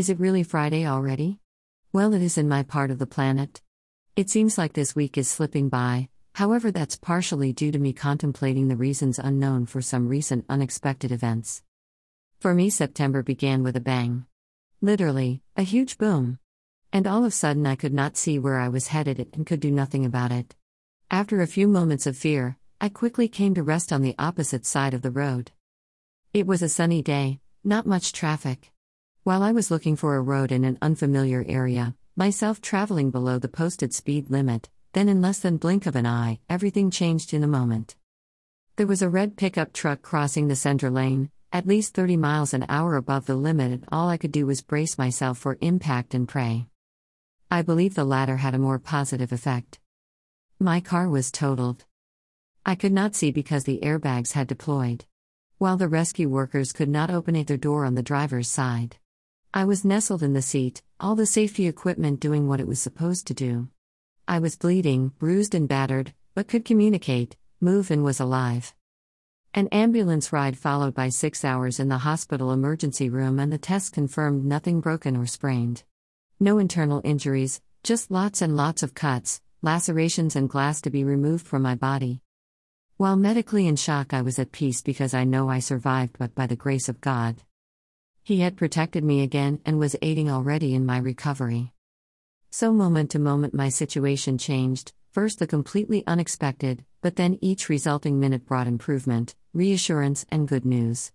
Is it really Friday already? Well, it is in my part of the planet. It seems like this week is slipping by, however, that's partially due to me contemplating the reasons unknown for some recent unexpected events. For me, September began with a bang. Literally, a huge boom. And all of a sudden, I could not see where I was headed and could do nothing about it. After a few moments of fear, I quickly came to rest on the opposite side of the road. It was a sunny day, not much traffic. While I was looking for a road in an unfamiliar area, myself traveling below the posted speed limit, then in less than blink of an eye, everything changed in a moment. There was a red pickup truck crossing the center lane, at least 30 miles an hour above the limit, and all I could do was brace myself for impact and pray. I believe the latter had a more positive effect. My car was totaled. I could not see because the airbags had deployed. While the rescue workers could not open their door on the driver's side. I was nestled in the seat, all the safety equipment doing what it was supposed to do. I was bleeding, bruised, and battered, but could communicate, move, and was alive. An ambulance ride followed by six hours in the hospital emergency room, and the tests confirmed nothing broken or sprained. No internal injuries, just lots and lots of cuts, lacerations, and glass to be removed from my body. While medically in shock, I was at peace because I know I survived, but by the grace of God. He had protected me again and was aiding already in my recovery. So, moment to moment, my situation changed first the completely unexpected, but then each resulting minute brought improvement, reassurance, and good news.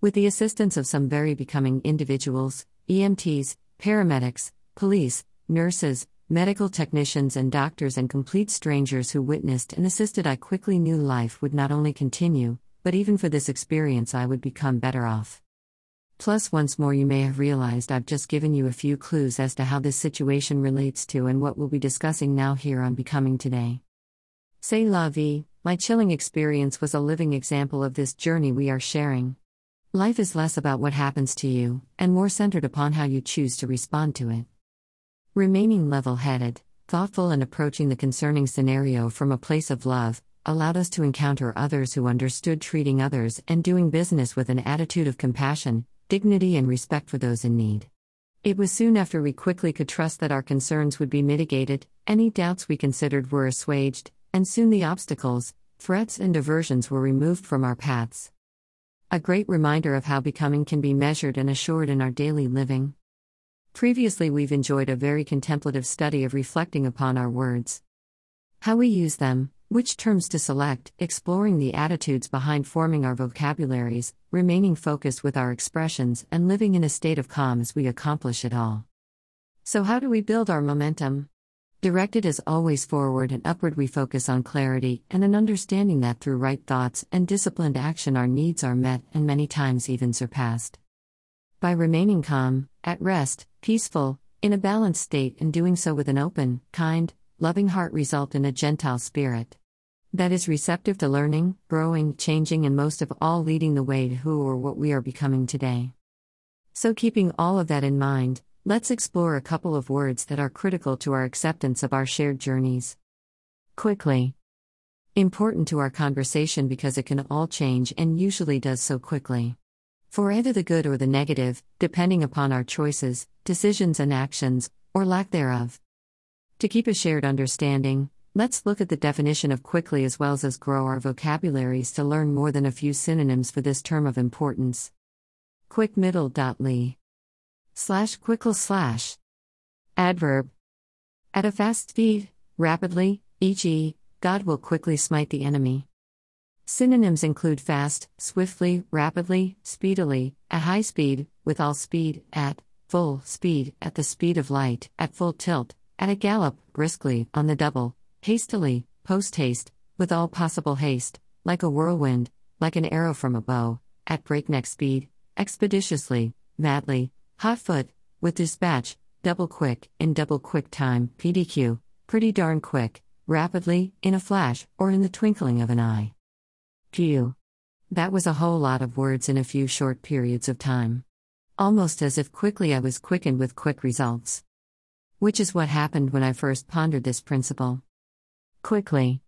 With the assistance of some very becoming individuals, EMTs, paramedics, police, nurses, medical technicians, and doctors, and complete strangers who witnessed and assisted, I quickly knew life would not only continue, but even for this experience, I would become better off. Plus, once more, you may have realized I've just given you a few clues as to how this situation relates to and what we'll be discussing now here on Becoming Today. Say la vie, my chilling experience was a living example of this journey we are sharing. Life is less about what happens to you, and more centered upon how you choose to respond to it. Remaining level headed, thoughtful, and approaching the concerning scenario from a place of love allowed us to encounter others who understood treating others and doing business with an attitude of compassion, dignity, and respect for those in need. It was soon after we quickly could trust that our concerns would be mitigated, any doubts we considered were assuaged, and soon the obstacles, threats, and diversions were removed from our paths. A great reminder of how becoming can be measured and assured in our daily living. Previously, we've enjoyed a very contemplative study of reflecting upon our words. How we use them, which terms to select, exploring the attitudes behind forming our vocabularies, remaining focused with our expressions, and living in a state of calm as we accomplish it all. So, how do we build our momentum? Directed as always forward and upward, we focus on clarity and an understanding that through right thoughts and disciplined action, our needs are met and many times even surpassed. By remaining calm, at rest, peaceful, in a balanced state, and doing so with an open, kind, loving heart, result in a gentile spirit that is receptive to learning, growing, changing, and most of all leading the way to who or what we are becoming today. So, keeping all of that in mind, let's explore a couple of words that are critical to our acceptance of our shared journeys. Quickly. Important to our conversation because it can all change and usually does so quickly. For either the good or the negative, depending upon our choices, decisions, and actions, or lack thereof. To keep a shared understanding, Let's look at the definition of quickly as well as grow our vocabularies to learn more than a few synonyms for this term of importance. Quick middle dot lee slash quickle slash adverb at a fast speed, rapidly, e.g., God will quickly smite the enemy. Synonyms include fast, swiftly, rapidly, speedily, at high speed, with all speed, at full speed, at the speed of light, at full tilt, at a gallop, briskly, on the double, hastily, post haste, with all possible haste, like a whirlwind, like an arrow from a bow, at breakneck speed, expeditiously, madly, hot foot, with dispatch, double quick, in double quick time, PDQ, pretty darn quick, rapidly, in a flash, or in the twinkling of an eye. Pew. That was a whole lot of words in a few short periods of time. Almost as if quickly I was quickened with quick results. Which is what happened when I first pondered this principle. Quickly.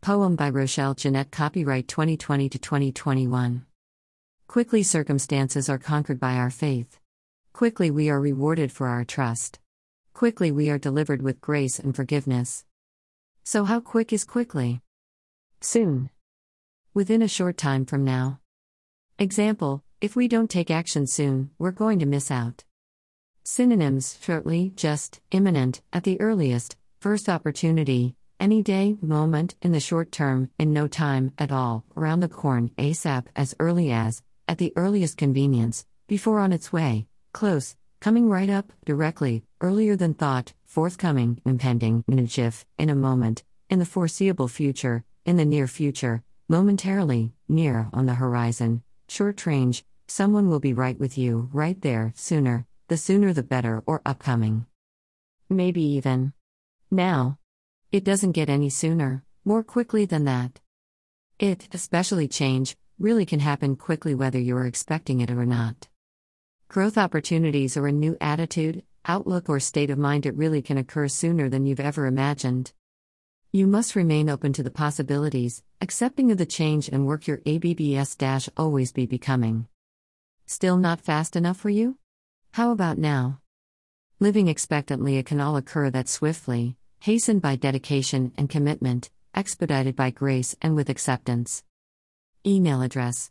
Poem by Rochelle Jeanette, copyright 2020 to 2021. Quickly, circumstances are conquered by our faith. Quickly we are rewarded for our trust. Quickly we are delivered with grace and forgiveness. So, how quick is quickly? Soon. Within a short time from now. Example If we don't take action soon, we're going to miss out. Synonyms shortly, just, imminent, at the earliest, first opportunity, any day, moment, in the short term, in no time, at all, around the corn, ASAP, as early as, at the earliest convenience, before on its way, close, coming right up, directly, earlier than thought, forthcoming, impending, in a jiff, in a moment, in the foreseeable future, in the near future, momentarily, near, on the horizon, short range, someone will be right with you, right there, sooner, the sooner the better, or upcoming. Maybe even now. It doesn't get any sooner, more quickly than that. It, especially change, really can happen quickly whether you are expecting it or not. Growth opportunities or a new attitude, outlook, or state of mind, it really can occur sooner than you've ever imagined. You must remain open to the possibilities, accepting of the change, and work your ABBS always be becoming. Still not fast enough for you? How about now? Living expectantly, it can all occur that swiftly, hastened by dedication and commitment, expedited by grace and with acceptance. Email address.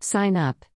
Sign up.